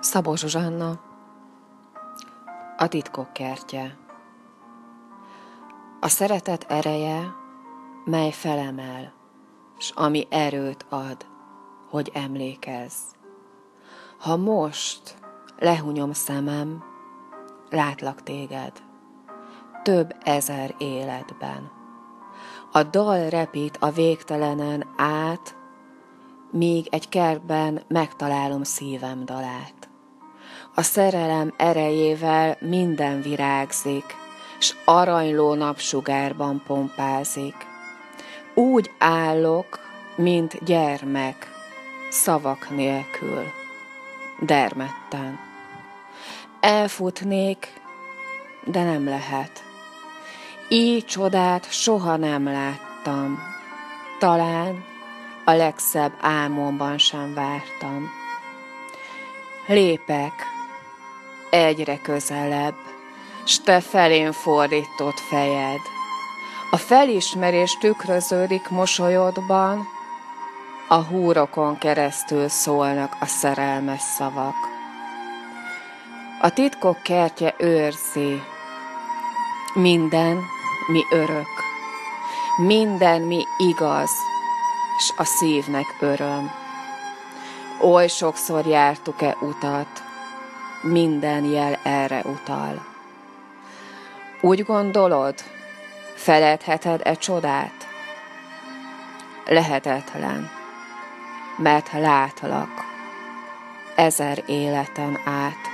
Szabó Zsuzsanna A titkok kertje A szeretet ereje, mely felemel, s ami erőt ad, hogy emlékezz. Ha most lehunyom szemem, látlak téged, több ezer életben. A dal repít a végtelenen át, míg egy kertben megtalálom szívem dalát. A szerelem erejével minden virágzik, s aranyló napsugárban pompázik. Úgy állok, mint gyermek, szavak nélkül, dermedten. Elfutnék, de nem lehet. Így csodát soha nem láttam. Talán a legszebb álmomban sem vártam. Lépek egyre közelebb, s te felén fordított fejed. A felismerés tükröződik mosolyodban, a húrokon keresztül szólnak a szerelmes szavak. A titkok kertje őrzi minden, mi örök, minden, mi igaz, s a szívnek öröm. Oly sokszor jártuk-e utat, minden jel erre utal. Úgy gondolod, feledheted-e csodát? Lehetetlen, mert látlak ezer életen át.